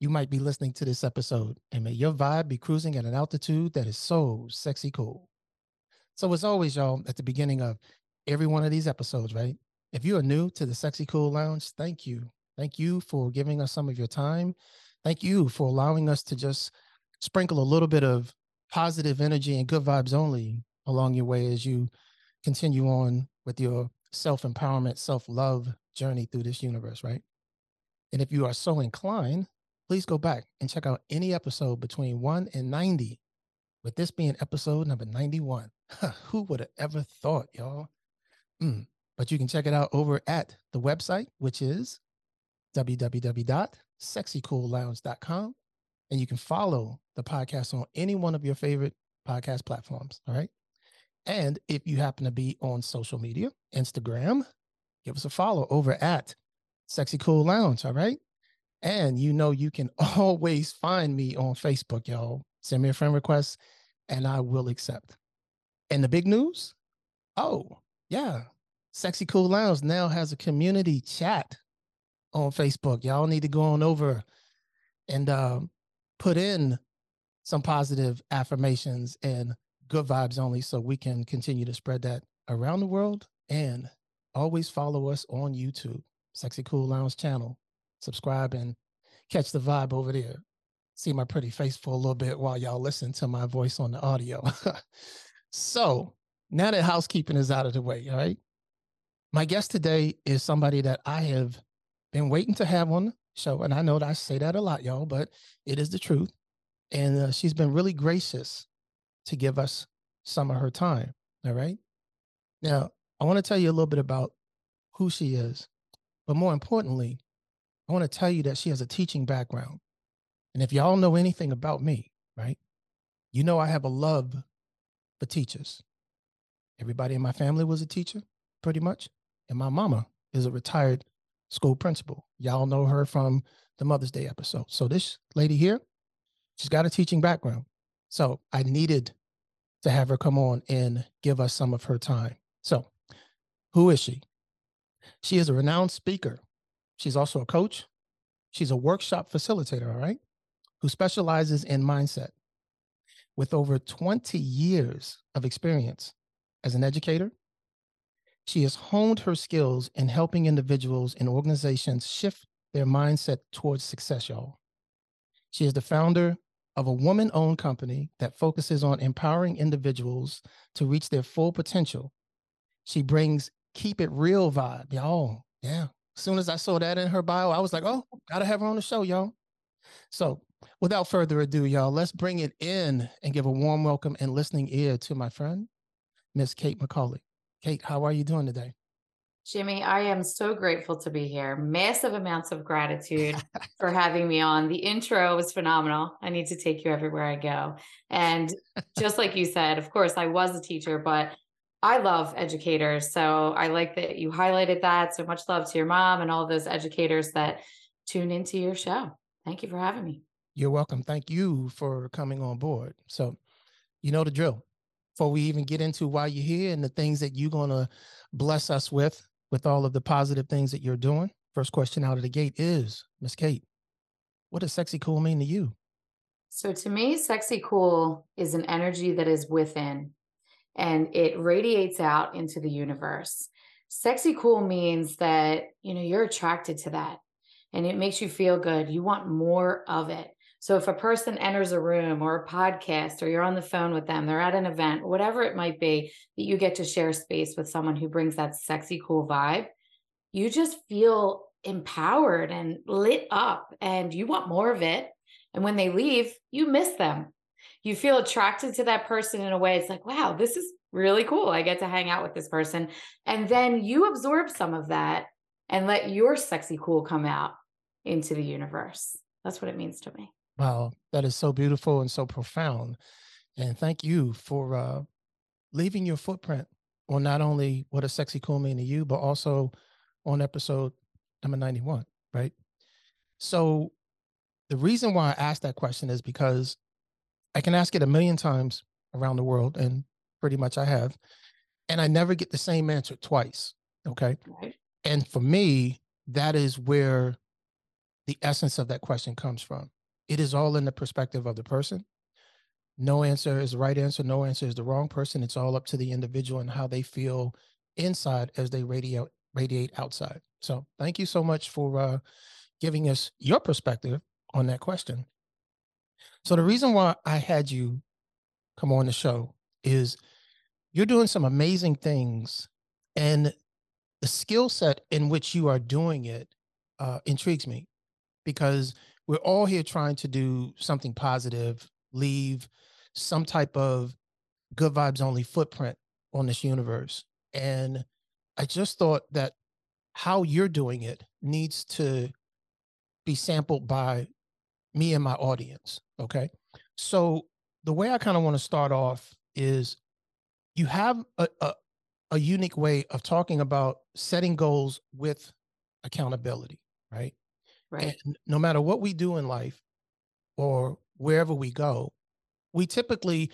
you might be listening to this episode. And may your vibe be cruising at an altitude that is so sexy cool. So, as always, y'all, at the beginning of every one of these episodes, right? If you are new to the Sexy Cool Lounge, thank you. Thank you for giving us some of your time. Thank you for allowing us to just sprinkle a little bit of positive energy and good vibes only along your way as you continue on with your self empowerment, self love journey through this universe, right? And if you are so inclined, please go back and check out any episode between 1 and 90, with this being episode number 91. Who would have ever thought, y'all? Mm. But you can check it out over at the website, which is www.sexycoollounge.com. And you can follow the podcast on any one of your favorite podcast platforms. All right. And if you happen to be on social media, Instagram, give us a follow over at Sexy Cool Lounge. All right. And you know, you can always find me on Facebook, y'all. Send me a friend request and I will accept. And the big news oh, yeah. Sexy Cool Lounge now has a community chat on Facebook. Y'all need to go on over and uh, put in some positive affirmations and good vibes only so we can continue to spread that around the world and always follow us on YouTube, Sexy Cool Lounge channel. Subscribe and catch the vibe over there. See my pretty face for a little bit while y'all listen to my voice on the audio. so now that housekeeping is out of the way, all right? My guest today is somebody that I have been waiting to have on the show. And I know that I say that a lot, y'all, but it is the truth. And uh, she's been really gracious to give us some of her time. All right. Now, I want to tell you a little bit about who she is, but more importantly, I want to tell you that she has a teaching background. And if y'all know anything about me, right, you know I have a love for teachers. Everybody in my family was a teacher, pretty much. And my mama is a retired school principal. Y'all know her from the Mother's Day episode. So this lady here, she's got a teaching background. So I needed to have her come on and give us some of her time. So who is she? She is a renowned speaker. She's also a coach. She's a workshop facilitator, all right, who specializes in mindset. With over 20 years of experience as an educator, she has honed her skills in helping individuals and organizations shift their mindset towards success, y'all. She is the founder of a woman owned company that focuses on empowering individuals to reach their full potential. She brings keep it real vibe, y'all. Yeah. As soon as I saw that in her bio, I was like, oh, gotta have her on the show, y'all. So without further ado, y'all, let's bring it in and give a warm welcome and listening ear to my friend, Miss Kate McCauley. Kate, how are you doing today? Jimmy, I am so grateful to be here. Massive amounts of gratitude for having me on. The intro was phenomenal. I need to take you everywhere I go. And just like you said, of course, I was a teacher, but I love educators. So I like that you highlighted that. So much love to your mom and all those educators that tune into your show. Thank you for having me. You're welcome. Thank you for coming on board. So, you know the drill before we even get into why you're here and the things that you're going to bless us with, with all of the positive things that you're doing. First question out of the gate is Miss Kate, what does sexy cool mean to you? So, to me, sexy cool is an energy that is within and it radiates out into the universe. Sexy cool means that, you know, you're attracted to that and it makes you feel good. You want more of it. So if a person enters a room or a podcast or you're on the phone with them, they're at an event, whatever it might be, that you get to share space with someone who brings that sexy, cool vibe, you just feel empowered and lit up and you want more of it. And when they leave, you miss them. You feel attracted to that person in a way it's like, wow, this is really cool. I get to hang out with this person. And then you absorb some of that and let your sexy cool come out into the universe. That's what it means to me. Wow, that is so beautiful and so profound. And thank you for uh, leaving your footprint on not only what a sexy cool mean to you, but also on episode number 91, right? So the reason why I asked that question is because I can ask it a million times around the world, and pretty much I have, and I never get the same answer twice. Okay. Right. And for me, that is where the essence of that question comes from. It is all in the perspective of the person. No answer is the right answer. No answer is the wrong person. It's all up to the individual and how they feel inside as they radiate radiate outside. So thank you so much for uh, giving us your perspective on that question. So the reason why I had you come on the show is you're doing some amazing things and the skill set in which you are doing it uh, intrigues me because we're all here trying to do something positive, leave some type of good vibes only footprint on this universe. And I just thought that how you're doing it needs to be sampled by me and my audience. Okay. So the way I kind of want to start off is you have a, a, a unique way of talking about setting goals with accountability, right? Right. And no matter what we do in life or wherever we go, we typically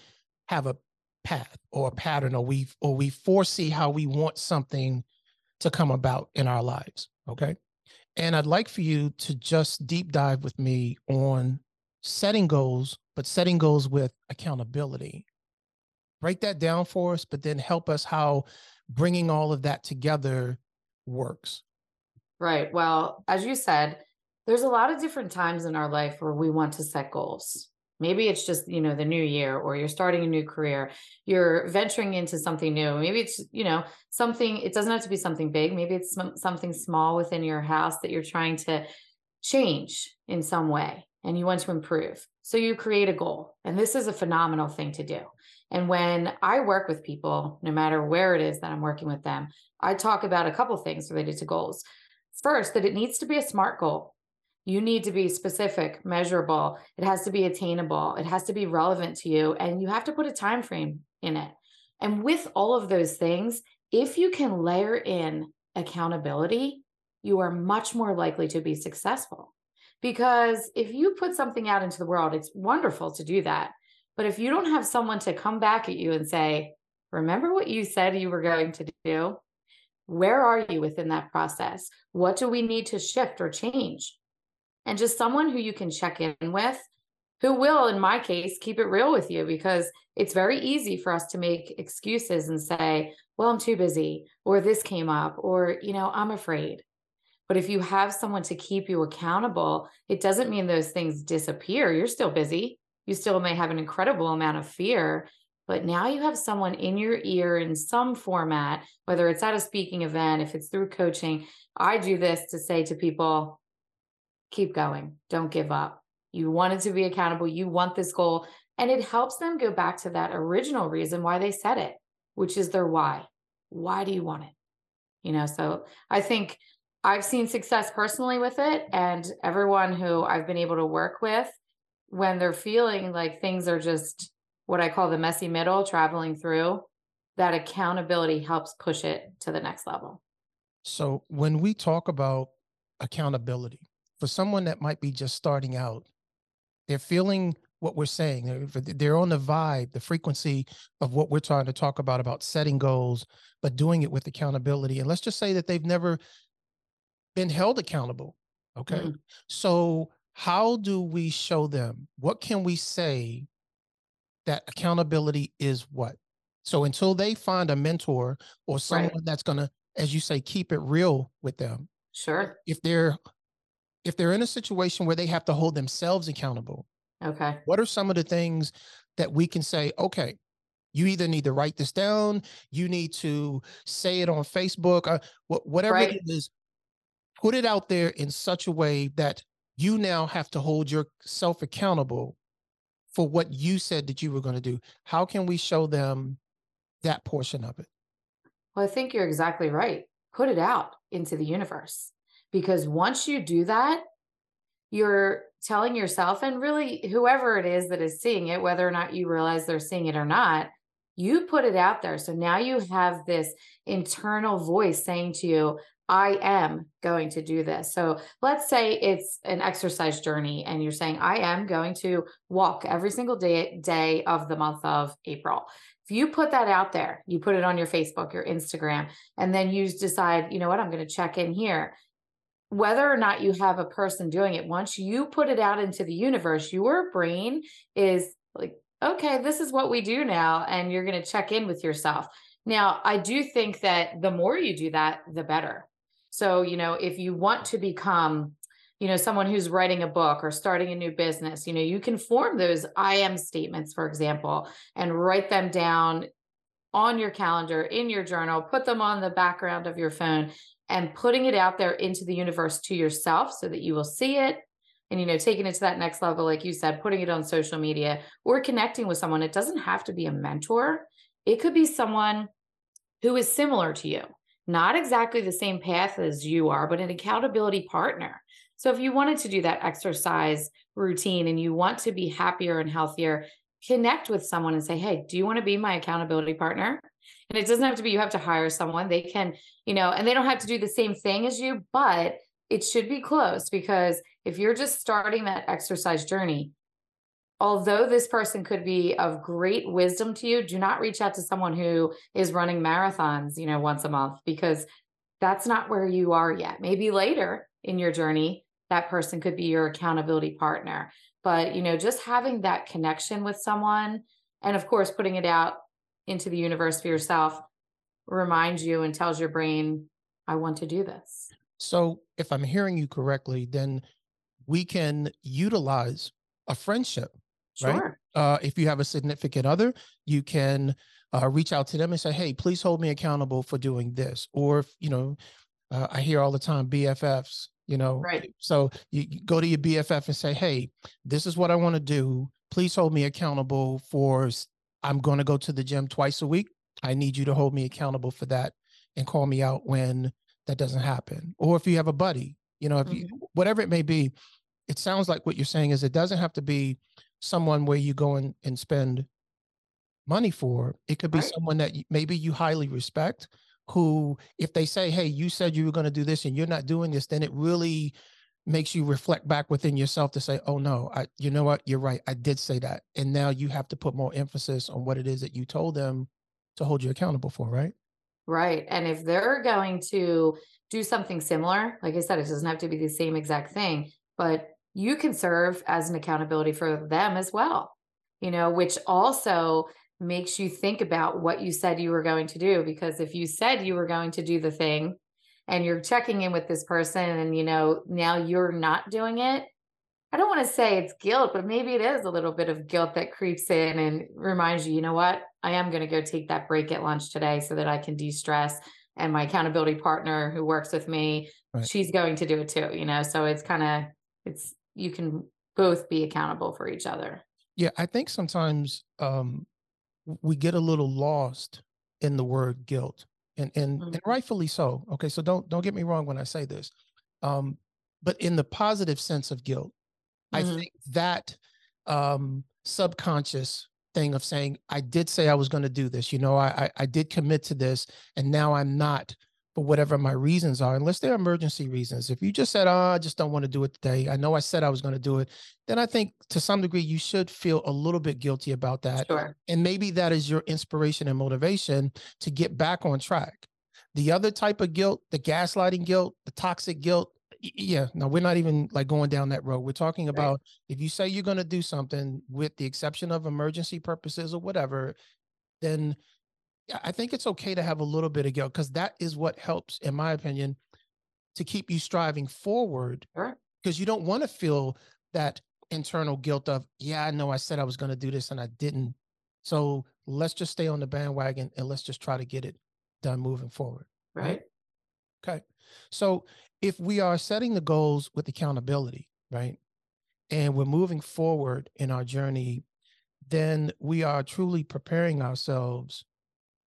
have a path or a pattern or we or we foresee how we want something to come about in our lives. Okay. And I'd like for you to just deep dive with me on setting goals, but setting goals with accountability. Break that down for us, but then help us how bringing all of that together works. Right. Well, as you said, there's a lot of different times in our life where we want to set goals. Maybe it's just, you know, the new year or you're starting a new career, you're venturing into something new. Maybe it's, you know, something, it doesn't have to be something big. Maybe it's something small within your house that you're trying to change in some way and you want to improve. So you create a goal. And this is a phenomenal thing to do. And when I work with people, no matter where it is that I'm working with them, I talk about a couple things related to goals. First, that it needs to be a smart goal you need to be specific measurable. It has to be attainable. It has to be relevant to you and you have to put a time frame in it. And with all of those things if you can layer in accountability you are much more likely to be successful. Because if you put something out into the world it's wonderful to do that. But if you don't have someone to come back at you and say remember what you said you were going to do? Where are you within that process? What do we need to shift or change and just someone who you can check in with who will in my case keep it real with you because it's very easy for us to make excuses and say well i'm too busy or this came up or you know i'm afraid. But if you have someone to keep you accountable it doesn't mean those things disappear. You're still busy. You still may have an incredible amount of fear but now you have someone in your ear in some format whether it's at a speaking event if it's through coaching. I do this to say to people keep going. Don't give up. You wanted to be accountable. You want this goal. And it helps them go back to that original reason why they said it, which is their why. Why do you want it? You know, so I think I've seen success personally with it. And everyone who I've been able to work with, when they're feeling like things are just what I call the messy middle traveling through, that accountability helps push it to the next level. So when we talk about accountability, for someone that might be just starting out, they're feeling what we're saying. They're on the vibe, the frequency of what we're trying to talk about, about setting goals, but doing it with accountability. And let's just say that they've never been held accountable. Okay. Mm-hmm. So, how do we show them? What can we say that accountability is what? So, until they find a mentor or someone right. that's going to, as you say, keep it real with them. Sure. If they're if they're in a situation where they have to hold themselves accountable, okay, what are some of the things that we can say, okay, you either need to write this down, you need to say it on Facebook, uh, whatever right. it is, put it out there in such a way that you now have to hold yourself accountable for what you said that you were going to do. How can we show them that portion of it? Well, I think you're exactly right. Put it out into the universe because once you do that, you're telling yourself and really whoever it is that is seeing it, whether or not you realize they're seeing it or not, you put it out there. So now you have this internal voice saying to you, I am going to do this. So let's say it's an exercise journey and you're saying, I am going to walk every single day, day of the month of April. If you put that out there, you put it on your Facebook, your Instagram, and then you decide, you know what, I'm going to check in here. Whether or not you have a person doing it, once you put it out into the universe, your brain is like, okay, this is what we do now. And you're going to check in with yourself. Now, I do think that the more you do that, the better. So, you know, if you want to become, you know, someone who's writing a book or starting a new business, you know, you can form those I am statements, for example, and write them down on your calendar, in your journal, put them on the background of your phone and putting it out there into the universe to yourself so that you will see it. And you know taking it to that next level like you said putting it on social media or connecting with someone. It doesn't have to be a mentor. It could be someone who is similar to you not exactly the same path as you are but an accountability partner. So if you wanted to do that exercise routine and you want to be happier and healthier connect with someone and say hey do you want to be my accountability partner and it doesn't have to be you have to hire someone they can you know and they don't have to do the same thing as you but it should be close because if you're just starting that exercise journey, although this person could be of great wisdom to you, do not reach out to someone who is running marathons, you know, once a month because that's not where you are yet. Maybe later in your journey, that person could be your accountability partner. But, you know, just having that connection with someone and of course putting it out into the universe for yourself reminds you and tells your brain, I want to do this. So, if I'm hearing you correctly, then we can utilize a friendship, right? Uh, if you have a significant other, you can uh, reach out to them and say, "Hey, please hold me accountable for doing this." Or, if, you know, uh, I hear all the time BFFs. You know, Right. so you, you go to your BFF and say, "Hey, this is what I want to do. Please hold me accountable for. I'm going to go to the gym twice a week. I need you to hold me accountable for that and call me out when that doesn't happen. Or if you have a buddy, you know, if you mm-hmm. whatever it may be, it sounds like what you're saying is it doesn't have to be someone where you go and, and spend money for. It could be Right. someone that you, maybe you highly respect, who, if they say, Hey, you said you were going to do this and you're not doing this, then it really makes you reflect back within yourself to say, Oh no, I you know what, you're right. I did say that. And now you have to put more emphasis on what it is that you told them to hold you accountable for, right? Right. And if they're going to do something similar, like I said, it doesn't have to be the same exact thing, but you can serve as an accountability for them as well, you know, which also makes you think about what you said you were going to do. Because if you said you were going to do the thing and you're checking in with this person and, you know, now you're not doing it, I don't want to say it's guilt, but maybe it is a little bit of guilt that creeps in and reminds you, you know what? I am going to go take that break at lunch today so that I can de stress. And my accountability partner who works with me, Right. she's going to do it too, you know? So it's kind of, it's, you can both be accountable for each other. Yeah, I think sometimes um, we get a little lost in the word guilt, and and and Mhm. rightfully so. Okay, so don't don't get me wrong when I say this, um, but in the positive sense of guilt, I Mhm. think that um, subconscious thing of saying I did say I was going to do this. You know, I, I I did commit to this, and now I'm not for whatever my reasons are, unless they're emergency reasons. If you just said, "Oh, I just don't want to do it today," I know I said I was going to do it, then I think to some degree you should feel a little bit guilty about that. Sure. And maybe that is your inspiration and motivation to get back on track. The other type of guilt, the gaslighting guilt, the toxic guilt, yeah, no, we're not even like going down that road. We're talking Right. about if you say you're going to do something with the exception of emergency purposes or whatever, then yeah, I think it's okay to have a little bit of guilt because that is what helps, in my opinion, to keep you striving forward Sure. because you don't want to feel that internal guilt of, yeah, I know I said I was going to do this and I didn't. So let's just stay on the bandwagon and let's just try to get it done moving forward. Right. Okay. So if we are setting the goals with accountability, right, and we're moving forward in our journey, then we are truly preparing ourselves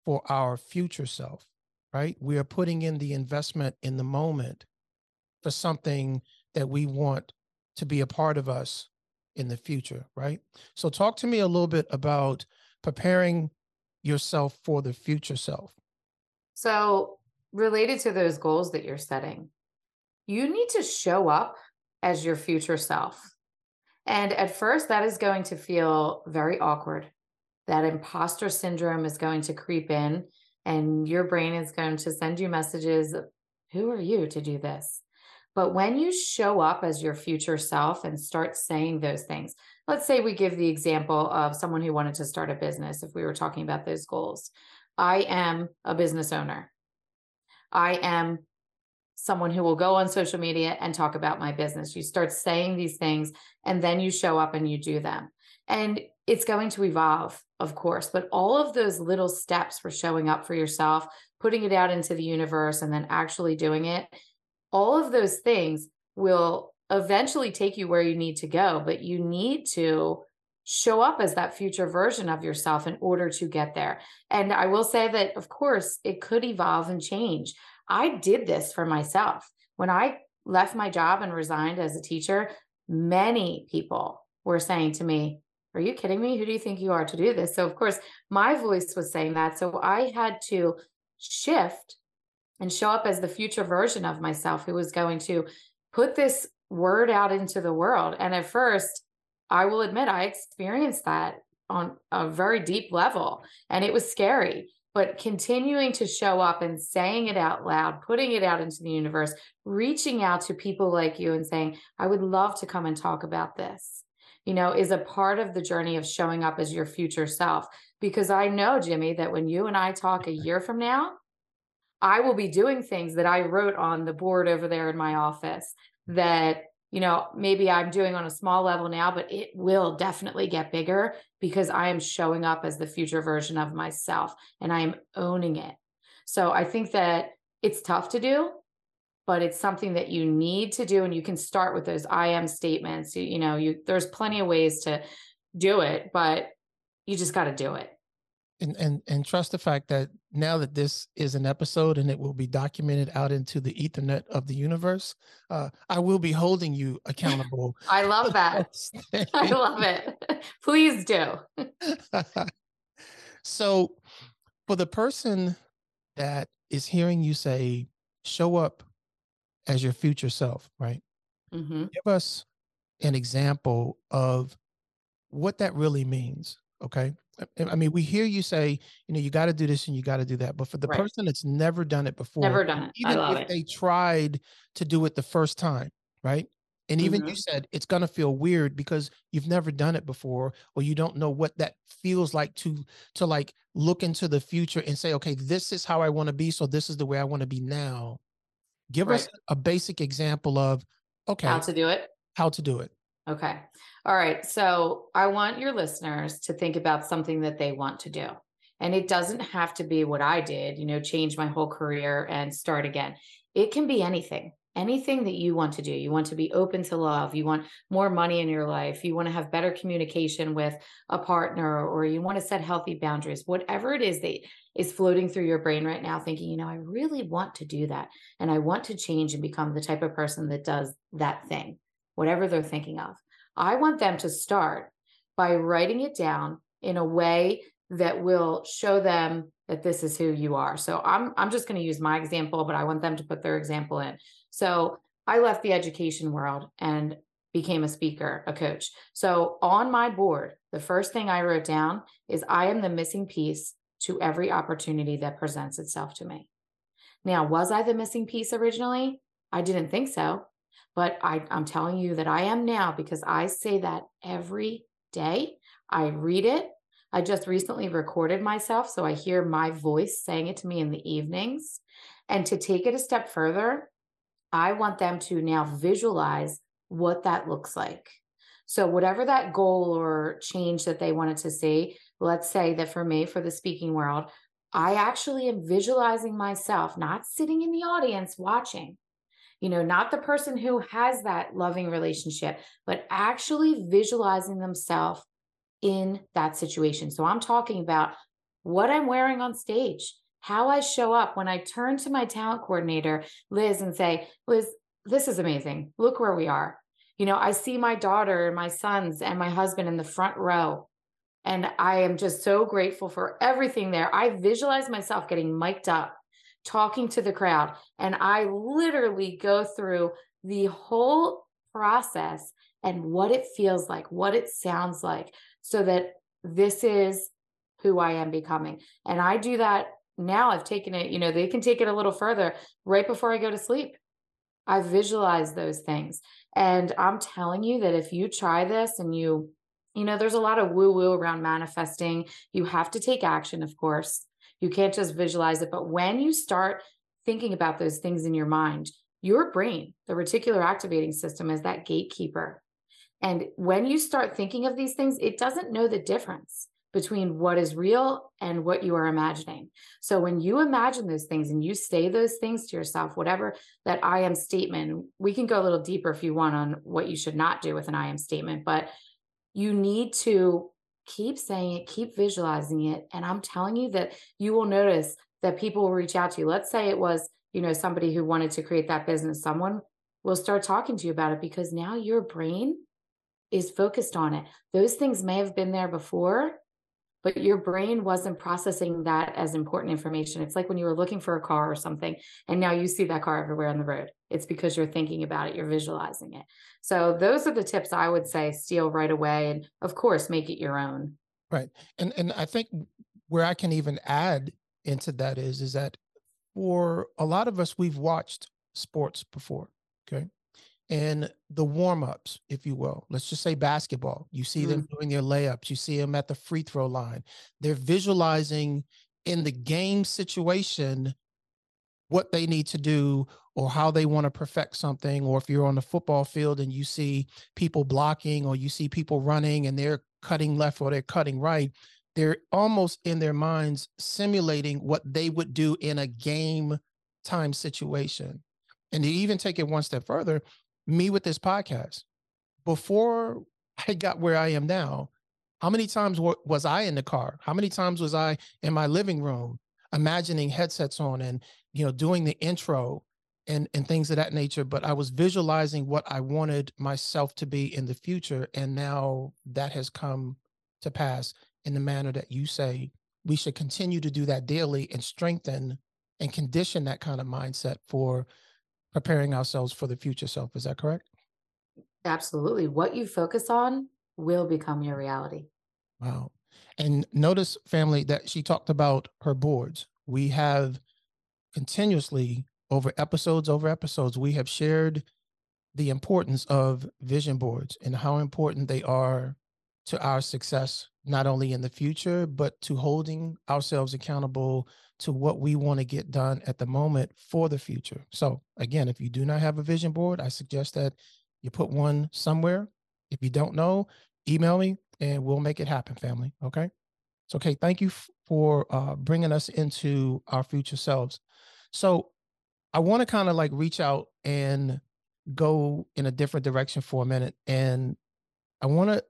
for our future self, right? We are putting in the investment in the moment for something that we want to be a part of us in the future, right? So, talk to me a little bit about preparing yourself for the future self. So, related to those goals that you're setting, you need to show up as your future self. And at first, that is going to feel very awkward. That imposter syndrome is going to creep in, and your brain is going to send you messages Who are you to do this? But when you show up as your future self and start saying those things, let's say we give the example of someone who wanted to start a business, if we were talking about those goals. I am a business owner. I am someone who will go on social media and talk about my business. You start saying these things and then you show up and you do them. And it's going to evolve, of course, but all of those little steps for showing up for yourself, putting it out into the universe, and then actually doing it, all of those things will eventually take you where you need to go, but you need to show up as that future version of yourself in order to get there. And I will say that, of course, it could evolve and change. I did this for myself. When I left my job and resigned as a teacher, many people were saying to me, Are you kidding me? Who do you think you are to do this? So, of course, my voice was saying that. So, I had to shift and show up as the future version of myself who was going to put this word out into the world. And at first, I will admit I experienced that on a very deep level and it was scary but continuing to show up and saying it out loud, putting it out into the universe, reaching out to people like you and saying, I would love to come and talk about this, you know, is a part of the journey of showing up as your future self. Because I know, Jimmy, that when you and I talk a year from now, I will be doing things that I wrote on the board over there in my office that you know, maybe I'm doing on a small level now, but it will definitely get bigger because I am showing up as the future version of myself and I am owning it. So I think that it's tough to do, but it's something that you need to do. And you can start with those I am statements. You, you know, you there's plenty of ways to do it, but you just got to do it and and and trust the fact that now that this is an episode and it will be documented out into the ethernet of the universe uh, i will be holding you accountable i love that i love it please do so for the person that is hearing you say show up as your future self right mm-hmm. give us an example of what that really means okay I mean, we hear you say, you know, you got to do this and you got to do that. But for the right. person that's never done it before, never done it, even if it. they tried to do it the first time, right? And even mm-hmm. you said it's going to feel weird because you've never done it before, or you don't know what that feels like to to like look into the future and say, okay, this is how I want to be, so this is the way I want to be now. Give right. us a basic example of okay, how to do it. How to do it. Okay. All right. So I want your listeners to think about something that they want to do. And it doesn't have to be what I did, you know, change my whole career and start again. It can be anything, anything that you want to do. You want to be open to love. You want more money in your life. You want to have better communication with a partner, or you want to set healthy boundaries. Whatever it is that is floating through your brain right now, thinking, you know, I really want to do that. And I want to change and become the type of person that does that thing, whatever they're thinking of. I want them to start by writing it down in a way that will show them that this is who you are. So I'm I'm just going to use my example, but I want them to put their example in. So I left the education world and became a speaker, a coach. So on my board, the first thing I wrote down is I am the missing piece to every opportunity that presents itself to me. Now, was I the missing piece originally? I didn't think so. But I, I'm telling you that I am now because I say that every day. I read it. I just recently recorded myself. So I hear my voice saying it to me in the evenings. And to take it a step further, I want them to now visualize what that looks like. So, whatever that goal or change that they wanted to see, let's say that for me, for the speaking world, I actually am visualizing myself, not sitting in the audience watching, you know, not the person who has that loving relationship, but actually visualizing themselves in that situation. So I'm talking about what I'm wearing on stage, how I show up when I turn to my talent coordinator, Liz, and say, Liz, this is amazing. Look where we are. You know, I see my daughter and my sons and my husband in the front row. And I am just so grateful for everything there. I visualize myself getting mic'd up, talking to the crowd. And I literally go through the whole process and what it feels like, what it sounds like, so that this is who I am becoming. And I do that now. I've taken it, you know, they can take it a little further right before I go to sleep. I visualize those things. And I'm telling you that if you try this and you, you know, there's a lot of woo woo around manifesting. You have to take action, of course. You can't just visualize it. But when you start thinking about those things in your mind, your brain, the reticular activating system, is that gatekeeper. And when you start thinking of these things, it doesn't know the difference between what is real and what you are imagining. So when you imagine those things and you say those things to yourself, whatever that I am statement, we can go a little deeper if you want on what you should not do with an I am statement, but you need to keep saying it, keep visualizing it. And I'm telling you that you will notice that people will reach out to you. Let's say it was, you know, somebody who wanted to create that business, someone will start talking to you about it because now your brain is focused on it. Those things may have been there before, but your brain wasn't processing that as important information. It's like when you were looking for a car or something, and now you see that car everywhere on the road. It's because you're thinking about it, you're visualizing it. So, those are the tips I would say steal right away. And of course, make it your own. Right. And, and I think where I can even add into that is, is that for a lot of us, we've watched sports before. Okay in the warm-ups, if you will. Let's just say basketball. You see mm them doing their layups, you see them at the free throw line. They're visualizing in the game situation what they need to do or how they want to perfect something or if you're on the football field and you see people blocking or you see people running and they're cutting left or they're cutting right they're almost in their minds simulating what they would do in a game time situation and to even take it one step further me with this podcast. Before I got where I am now, how many times was I in the car? How many times was I in my living room imagining headsets on and you know doing the intro and and things of that nature but I was visualizing what I wanted myself to be in the future and now that has come to pass in the manner that you say we should continue to do that daily and strengthen and condition that kind of mindset for preparing ourselves for the future self. Is that correct? Absolutely. What you focus on will become your reality. Wow. And notice, family, that she talked about her boards. We have continuously, over episodes, over episodes, we have shared the importance of vision boards and how important they are to our success, not only in the future, but to holding ourselves accountable to what we want to get done at the moment for the future. So, again, if you do not have a vision board, I suggest that you put one somewhere. If you don't know, email me and we'll make it happen, family. Okay. So, okay. Thank you for uh, bringing us into our future selves. So, I want to kind of like reach out and go in a different direction for a minute. And I want to,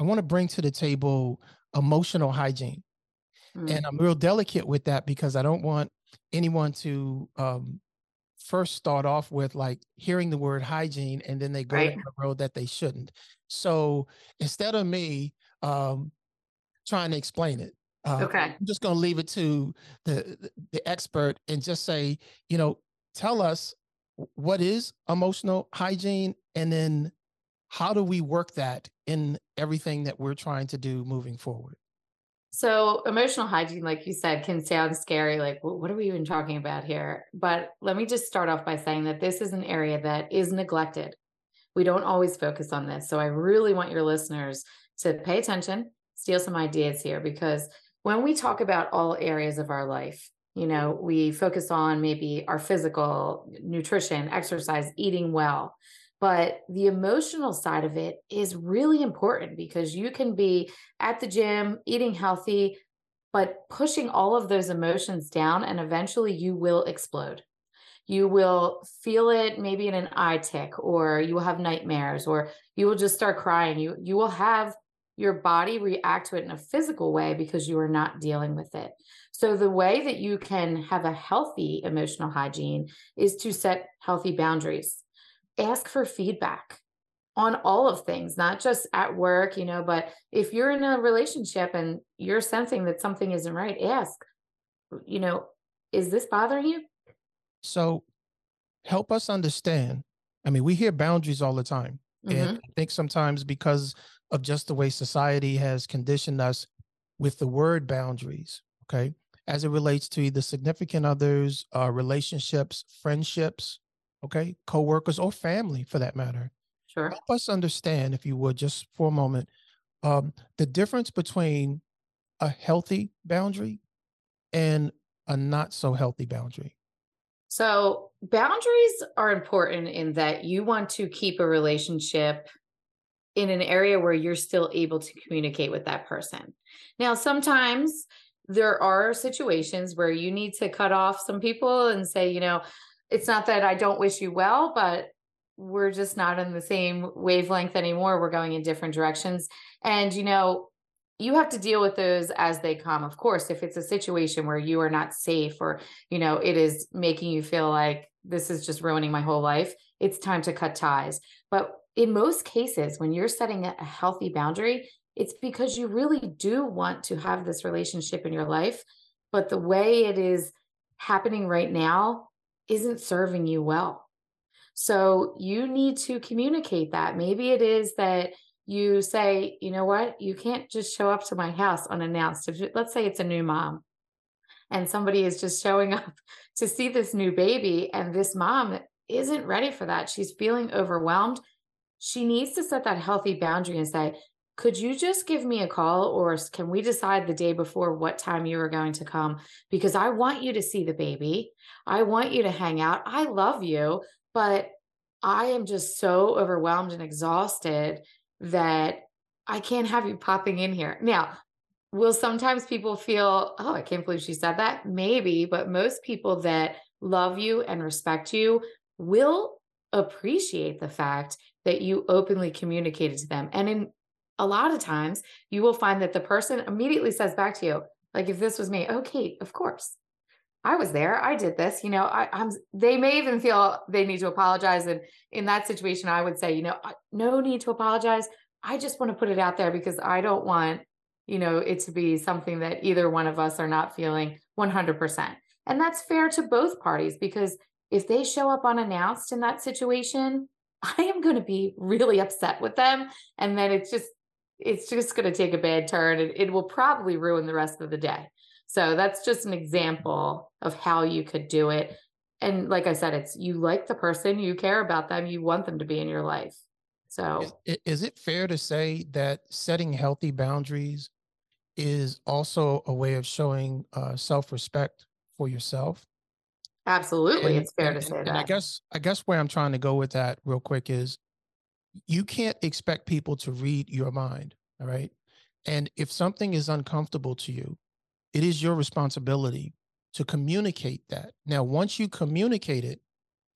I want to bring to the table emotional hygiene. Mm. And I'm real delicate with that because I don't want anyone to um, first start off with like hearing the word hygiene and then they go right. down the road that they shouldn't. So instead of me um, trying to explain it, uh, okay. I'm just going to leave it to the the expert and just say, you know, tell us what is emotional hygiene and then how do we work that in everything that we're trying to do moving forward? So, emotional hygiene, like you said, can sound scary. Like, what are we even talking about here? But let me just start off by saying that this is an area that is neglected. We don't always focus on this. So, I really want your listeners to pay attention, steal some ideas here, because when we talk about all areas of our life, you know, we focus on maybe our physical, nutrition, exercise, eating well. But the emotional side of it is really important because you can be at the gym, eating healthy, but pushing all of those emotions down, and eventually you will explode. You will feel it maybe in an eye tic, or you will have nightmares, or you will just start crying. You you will have your body react to it in a physical way because you are not dealing with it. So, the way that you can have a healthy emotional hygiene is to set healthy boundaries ask for feedback. on all of things, not just at work, you know, but if you're in a relationship and you're sensing that something isn't right, ask, you know, is this bothering you? So help us understand. I mean, we hear boundaries all the time. Mhm. And I think sometimes because of just the way society has conditioned us with the word boundaries, okay, as it relates to either significant others, uh, relationships, friendships, okay, coworkers, or family for that matter. Sure. Help us understand, if you would, just for a moment, um, the difference between a healthy boundary and a not so healthy boundary. So, boundaries are important in that you want to keep a relationship in an area where you're still able to communicate with that person. Now, sometimes there are situations where you need to cut off some people and say, you know, it's not that I don't wish you well, but we're just not in the same wavelength anymore. We're going in different directions. And, you know, you have to deal with those as they come. Of course, if it's a situation where you are not safe or, you know, it is making you feel like this is just ruining my whole life, it's time to cut ties. But in most cases, when you're setting a healthy boundary, it's because you really do want to have this relationship in your life. But the way it is happening right now isn't serving you well. So you need to communicate that. Maybe it is that you say, you know what, you can't just show up to my house unannounced. If let's say it's a new mom and somebody is just showing up to see this new baby, and this mom isn't ready for that. She's feeling overwhelmed. She needs to set that healthy boundary and say, could you just give me a call or can we decide the day before what time you are going to come? Because I want you to see the baby. I want you to hang out. I love you, but I am just so overwhelmed and exhausted that I can't have you popping in here. Now, will sometimes people feel, oh, I can't believe she said that? Maybe, but most people that love you and respect you will appreciate the fact that you openly communicated to them. And in a lot of times, you will find that the person immediately says back to you, like if this was me, Kate, of course. I was there. I did this. You know, I, am They may even feel they need to apologize, and in that situation, I would say, you know, no need to apologize. I just want to put it out there because I don't want, you know, it to be something that either one of us are not feeling 100%. And that's fair to both parties because if they show up unannounced in that situation, I am going to be really upset with them, and then it's just it's just going to take a bad turn, and it will probably ruin the rest of the day. So that's just an example of how you could do it. And like I said, it's you like the person, you care about them, you want them to be in your life. So is, is it fair to say that setting healthy boundaries is also a way of showing uh, self-respect for yourself? Absolutely, and, it's fair and, to say and, that. I guess I guess where I'm trying to go with that real quick is you can't expect people to read your mind, all right? And if something is uncomfortable to you, it is your responsibility to communicate that. Now, once you communicate it,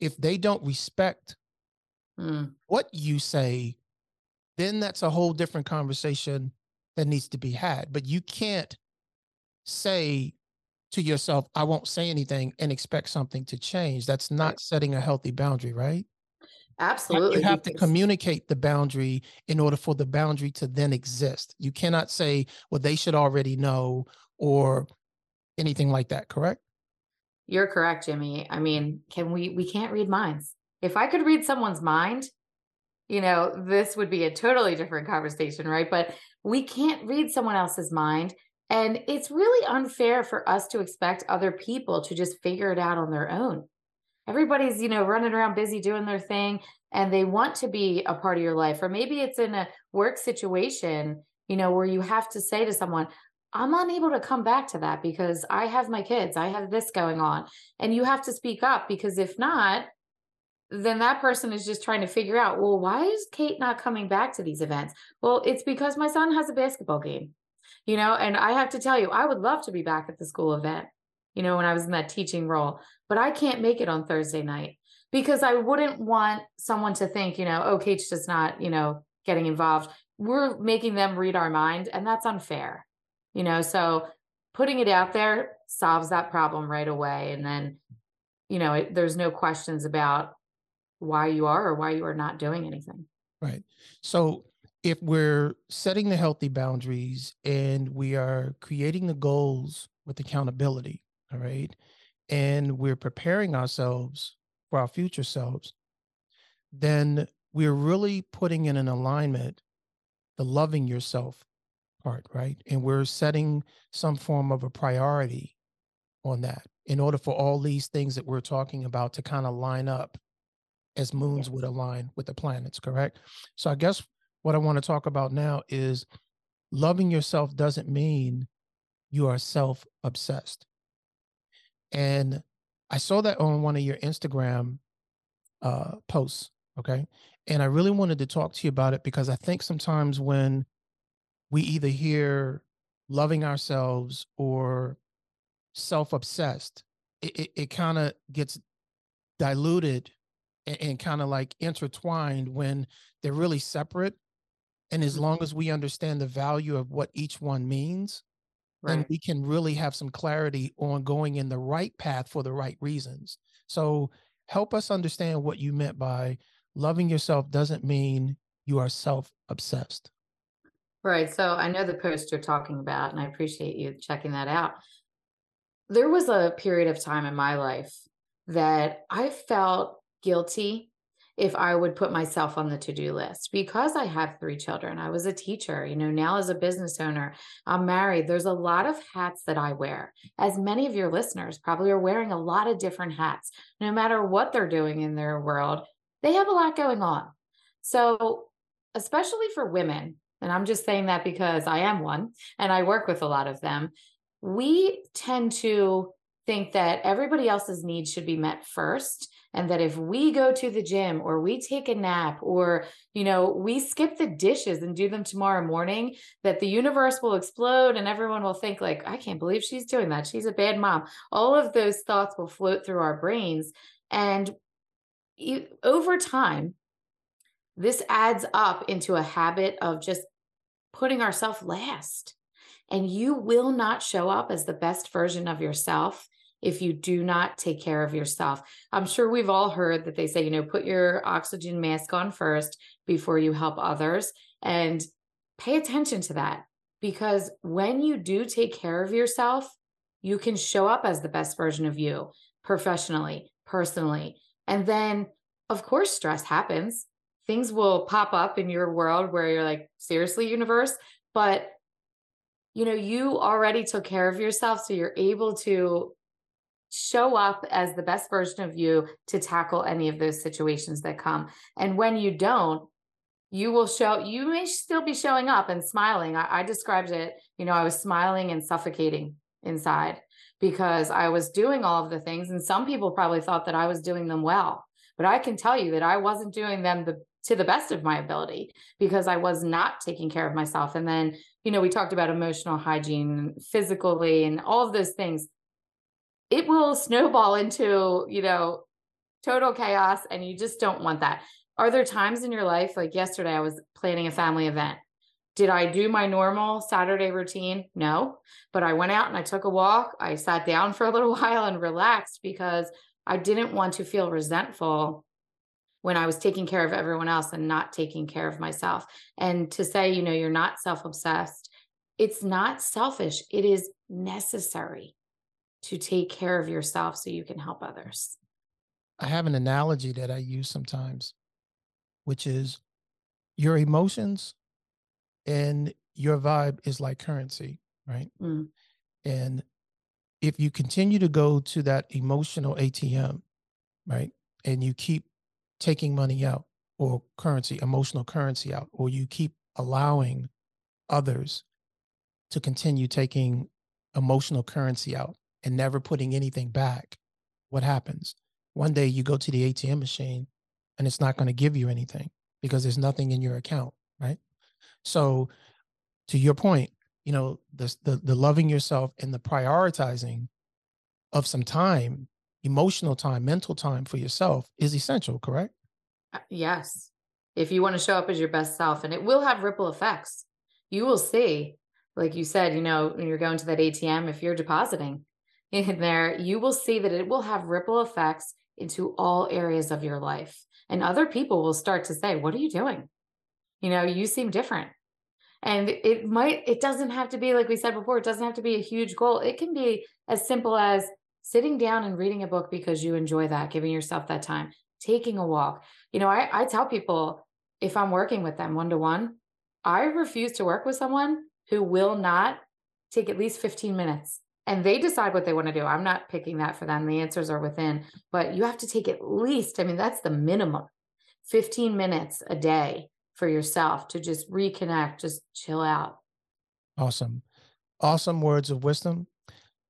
if they don't respect mm. what you say, then that's a whole different conversation that needs to be had. But you can't say to yourself, I won't say anything and expect something to change. That's not setting a healthy boundary, right? Absolutely. You have to communicate the boundary in order for the boundary to then exist. You cannot say, well, they should already know or anything like that, correct? You're correct, Jimmy. I mean, can we we can't read minds. If I could read someone's mind, you know, this would be a totally different conversation, right? But we can't read someone else's mind. And it's really unfair for us to expect other people to just figure it out on their own. Everybody's, you know, running around busy doing their thing and they want to be a part of your life. Or maybe it's in a work situation, you know, where you have to say to someone, I'm unable to come back to that because I have my kids, I have this going on. And you have to speak up because if not, then that person is just trying to figure out, well, why is Kate not coming back to these events? Well, it's because my son has a basketball game, you know, and I have to tell you, I would love to be back at the school event, you know, when I was in that teaching role, but I can't make it on Thursday night because I wouldn't want someone to think, you know, oh, Kate's just not, you know, getting involved. We're making them read our mind, and that's unfair you know so putting it out there solves that problem right away and then you know it, there's no questions about why you are or why you are not doing anything Right. So if we're setting the healthy boundaries and we are creating the goals with accountability, all right, and we're preparing ourselves for our future selves, then we're really putting in an alignment the loving yourself part, right? And we're setting some form of a priority on that in order for all these things that we're talking about to kind of line up as moons would align with the planets, correct? So I guess what I want to talk about now is loving yourself doesn't mean you are self obsessed. And I saw that on one of your Instagram uh, posts. Okay. And I really wanted to talk to you about it because I think sometimes when we either hear loving ourselves or self obsessed, it, it, it kind of gets diluted and, and kind of like intertwined when they're really separate. And as long Mm-hmm. as we understand the value of what each one means, Right. we can really have some clarity on going in the right path for the right reasons. So help us understand what you meant by loving yourself doesn't mean you are self obsessed. Right. So I know the post you're talking about, and I appreciate you checking that out. There was a period of time in my life that I felt guilty if I would put myself on the to do list because I have three children. I was a teacher, you know, now as a business owner, I'm married. There's a lot of hats that I wear, as many of your listeners probably are wearing a lot of different hats. No matter what they're doing in their world, they have a lot going on. So, especially for women, and I'm just saying that because I am one and I work with a lot of them, we tend to think that everybody else's needs should be met first and that if we go to the gym or we take a nap or you know we skip the dishes and do them tomorrow morning that the universe will explode and everyone will think like i can't believe she's doing that. She's a bad mom. All of those thoughts will float through our brains. And over time this adds up into a habit of just putting ourselves last. And you will not show up as the best version of yourself if you do not take care of yourself. I'm sure we've all heard that they say, you know, put your oxygen mask on first before you help others. And pay attention to that because when you do take care of yourself, you can show up as the best version of you professionally, personally. And then, of course, stress happens. Things will pop up in your world where you're like, seriously, universe. But you know, you already took care of yourself. So you're able to show up as the best version of you to tackle any of those situations that come. And when you don't, you will show, you may still be showing up and smiling. I, I described it, you know, I was smiling and suffocating inside because I was doing all of the things. And some people probably thought that I was doing them well. But I can tell you that I wasn't doing them the, to the best of my ability because I was not taking care of myself. And then, you know, we talked about emotional hygiene, physically, and all of those things it will snowball into, you know, total chaos and you just don't want that. Are there times in your life like yesterday I was planning a family event. Did I do my normal Saturday routine? No, but I went out and I took a walk. I sat down for a little while and relaxed because I didn't want to feel resentful when I was taking care of everyone else and not taking care of myself. And to say, you know, you're not self obsessed, it's not selfish, it is necessary to take care of yourself so you can help others. I have an analogy that I use sometimes, which is your emotions and your vibe is like currency, right? Mm. And if you continue to go to that emotional ATM, right, and you keep taking money out or currency, emotional currency out, or you keep allowing others to continue taking emotional currency out and never putting anything back, what happens? One day you go to the ATM machine and it's not going to give you anything because there's nothing in your account, right? So, to your point, you know, the, the, the loving yourself and the prioritizing of some time, emotional time, mental time for yourself is essential, correct? Uh, Yes. If you want to show up as your best self, and it will have ripple effects. You will see, like you said, you know, when you're going to that ATM, if you're depositing in there, you will see that it will have ripple effects into all areas of your life. And other people will start to say, What are you doing? you know, you seem different. And it might, it doesn't have to be, like we said before, it doesn't have to be a huge goal. It can be as simple as sitting down and reading a book because you enjoy that, giving yourself that time, taking a walk. You know, I, I tell people if I'm working with them one to one, I refuse to work with someone who will not take at least 15 minutes and they decide what they want to do. I'm not picking that for them. The answers are within, but you have to take at least, I mean, that's the minimum 15 minutes a day for yourself to just reconnect, just chill out. Awesome. Awesome words of wisdom.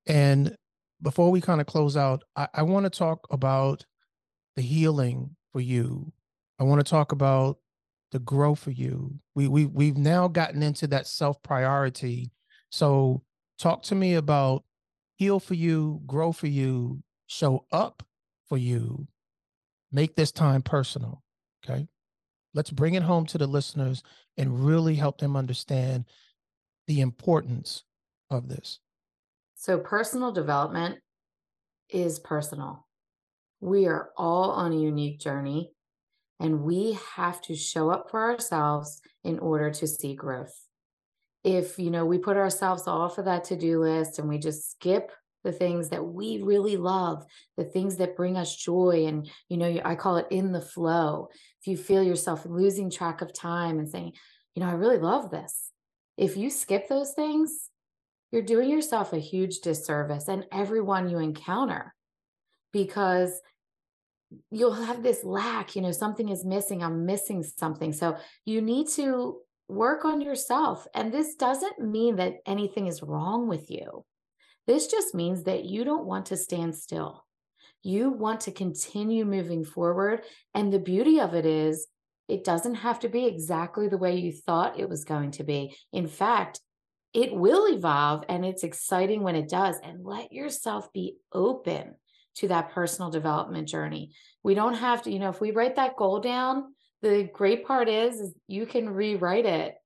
And before we kind of close out, I, I want to talk about the healing for you. I want to talk about the growth for you. We we we've now gotten into that self priority. So talk to me about heal for you, grow for you, show up for you. Make this time personal. Okay. Let's bring it home to the listeners and really help them understand the importance of this. So, personal development is personal. We are all on a unique journey, and we have to show up for ourselves in order to see growth. If you know we put ourselves off of that to-do list and we just skip the things that we really love, the things that bring us joy. And, you know, I call it in the flow. If you feel yourself losing track of time and saying, you know, I really love this. If you skip those things, you're doing yourself a huge disservice and everyone you encounter because you'll have this lack, you know, something is missing, I'm missing something. So you need to work on yourself. And this doesn't mean that anything is wrong with you. This just means that you don't want to stand still. You want to continue moving forward. And the beauty of it is, it doesn't have to be exactly the way you thought it was going to be. In fact, it will evolve and it's exciting when it does. And let yourself be open to that personal development journey. We don't have to, you know, if we write that goal down, the great part is, is you can rewrite it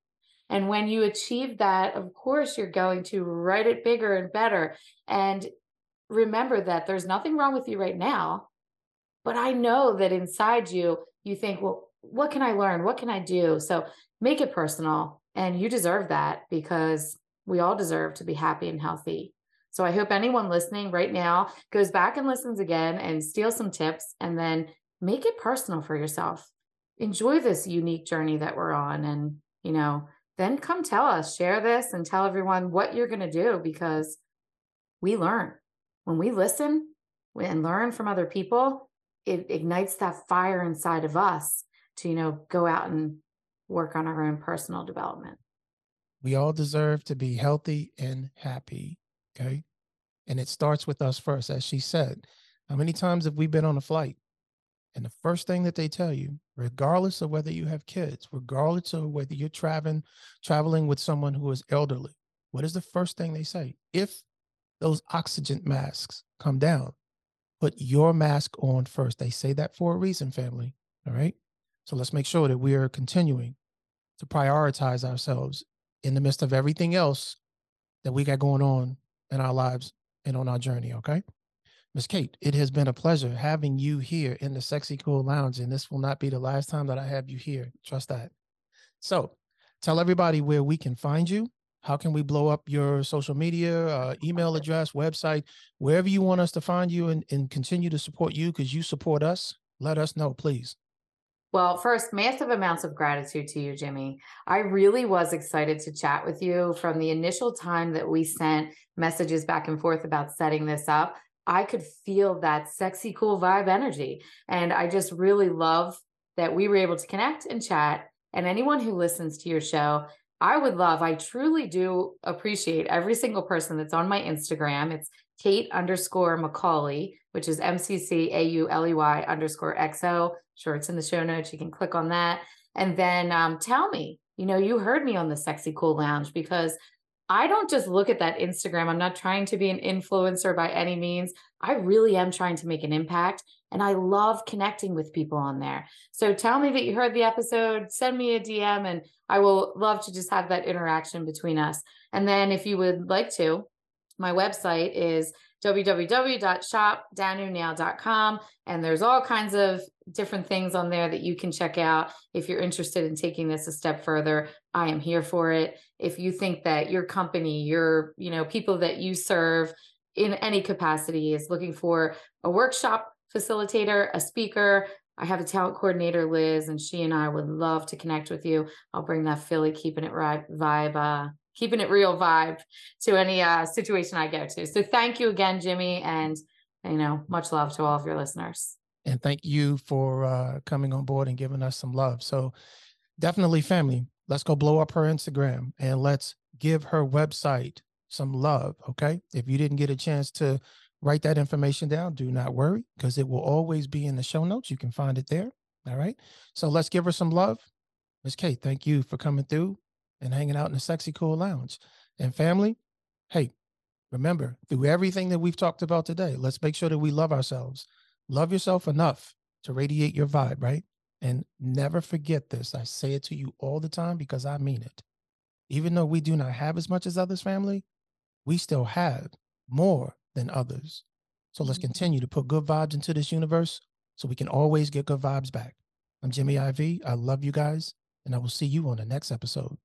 and when you achieve that, of course, you're going to write it bigger and better. And remember that there's nothing wrong with you right now. But I know that inside you, you think, well, what can I learn? What can I do? So make it personal. And you deserve that because we all deserve to be happy and healthy. So I hope anyone listening right now goes back and listens again and steal some tips and then make it personal for yourself. Enjoy this unique journey that we're on and, you know, then come tell us, share this and tell everyone what you're going to do because we learn. When we listen and learn from other people, it ignites that fire inside of us to, you know, go out and work on our own personal development. We all deserve to be healthy and happy. Okay. And it starts with us first. As she said, how many times have we been on a flight and the first thing that they tell you, regardless of whether you have kids, regardless of whether you're traveling traveling with someone who is elderly, what is the first thing they say? If those oxygen masks come down, put your mask on first. They say that for a reason, family. All right. So let's make sure that we are continuing to prioritize ourselves in the midst of everything else that we got going on in our lives and on our journey. Okay. Miss Kate, it has been a pleasure having you here in the Sexy Cool Lounge, and this will not be the last time that I have you here. Trust that. So, tell everybody where we can find you. How can we blow up your social media, uh, email address, website, wherever you want us to find you and, and continue to support you because you support us? Let us know, please. Well, first, massive amounts of gratitude to you, Jimmy. I really was excited to chat with you from the initial time that we sent messages back and forth about setting this up. I could feel that sexy, cool vibe energy. And I just really love that we were able to connect and chat. And anyone who listens to your show, I would love, I truly do appreciate every single person that's on my Instagram. It's Kate underscore McCauley, which is M C C A U L E Y underscore XO. Sure, it's in the show notes. You can click on that. And then um, tell me, you know, you heard me on the Sexy Cool Lounge because I don't just look at that Instagram. I'm not trying to be an influencer by any means. I really am trying to make an impact. And I love connecting with people on there. So tell me that you heard the episode, send me a DM, and I will love to just have that interaction between us. And then if you would like to, my website is www.shopdanunow.com and there's all kinds of different things on there that you can check out if you're interested in taking this a step further i am here for it if you think that your company your you know people that you serve in any capacity is looking for a workshop facilitator a speaker I have a talent coordinator, Liz, and she and I would love to connect with you. I'll bring that Philly keeping it right vibe, uh, keeping it real vibe to any uh, situation I go to. So thank you again, Jimmy, and you know, much love to all of your listeners. And thank you for uh, coming on board and giving us some love. So definitely, family, let's go blow up her Instagram and let's give her website some love. Okay, if you didn't get a chance to write that information down. Do not worry because it will always be in the show notes. You can find it there. All right. So let's give her some love. Ms. Kate, thank you for coming through and hanging out in the Sexy Cool Lounge. And family, hey, remember, through everything that we've talked about today, let's make sure that we love ourselves. Love yourself enough to radiate your vibe, right? And never forget this. I say it to you all the time because I mean it. Even though we do not have as much as others, family, we still have more than others. So let's mm-hmm. continue to put good vibes into this universe so we can always get good vibes back. I'm Jimmy IV. I love you guys, and I will see you on the next episode.